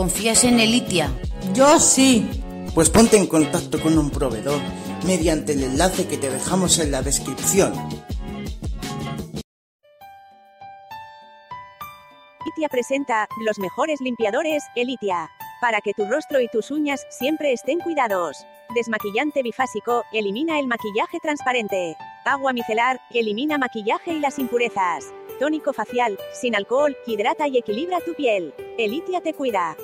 ¿Confías en Elitia? Yo sí. Pues ponte en contacto con un proveedor mediante el enlace que te dejamos en la descripción. Elitia presenta los mejores limpiadores, Elitia. Para que tu rostro y tus uñas siempre estén cuidados. Desmaquillante bifásico, elimina el maquillaje transparente. Agua micelar, elimina maquillaje y las impurezas. Tónico facial, sin alcohol, hidrata y equilibra tu piel. Elitia te cuida.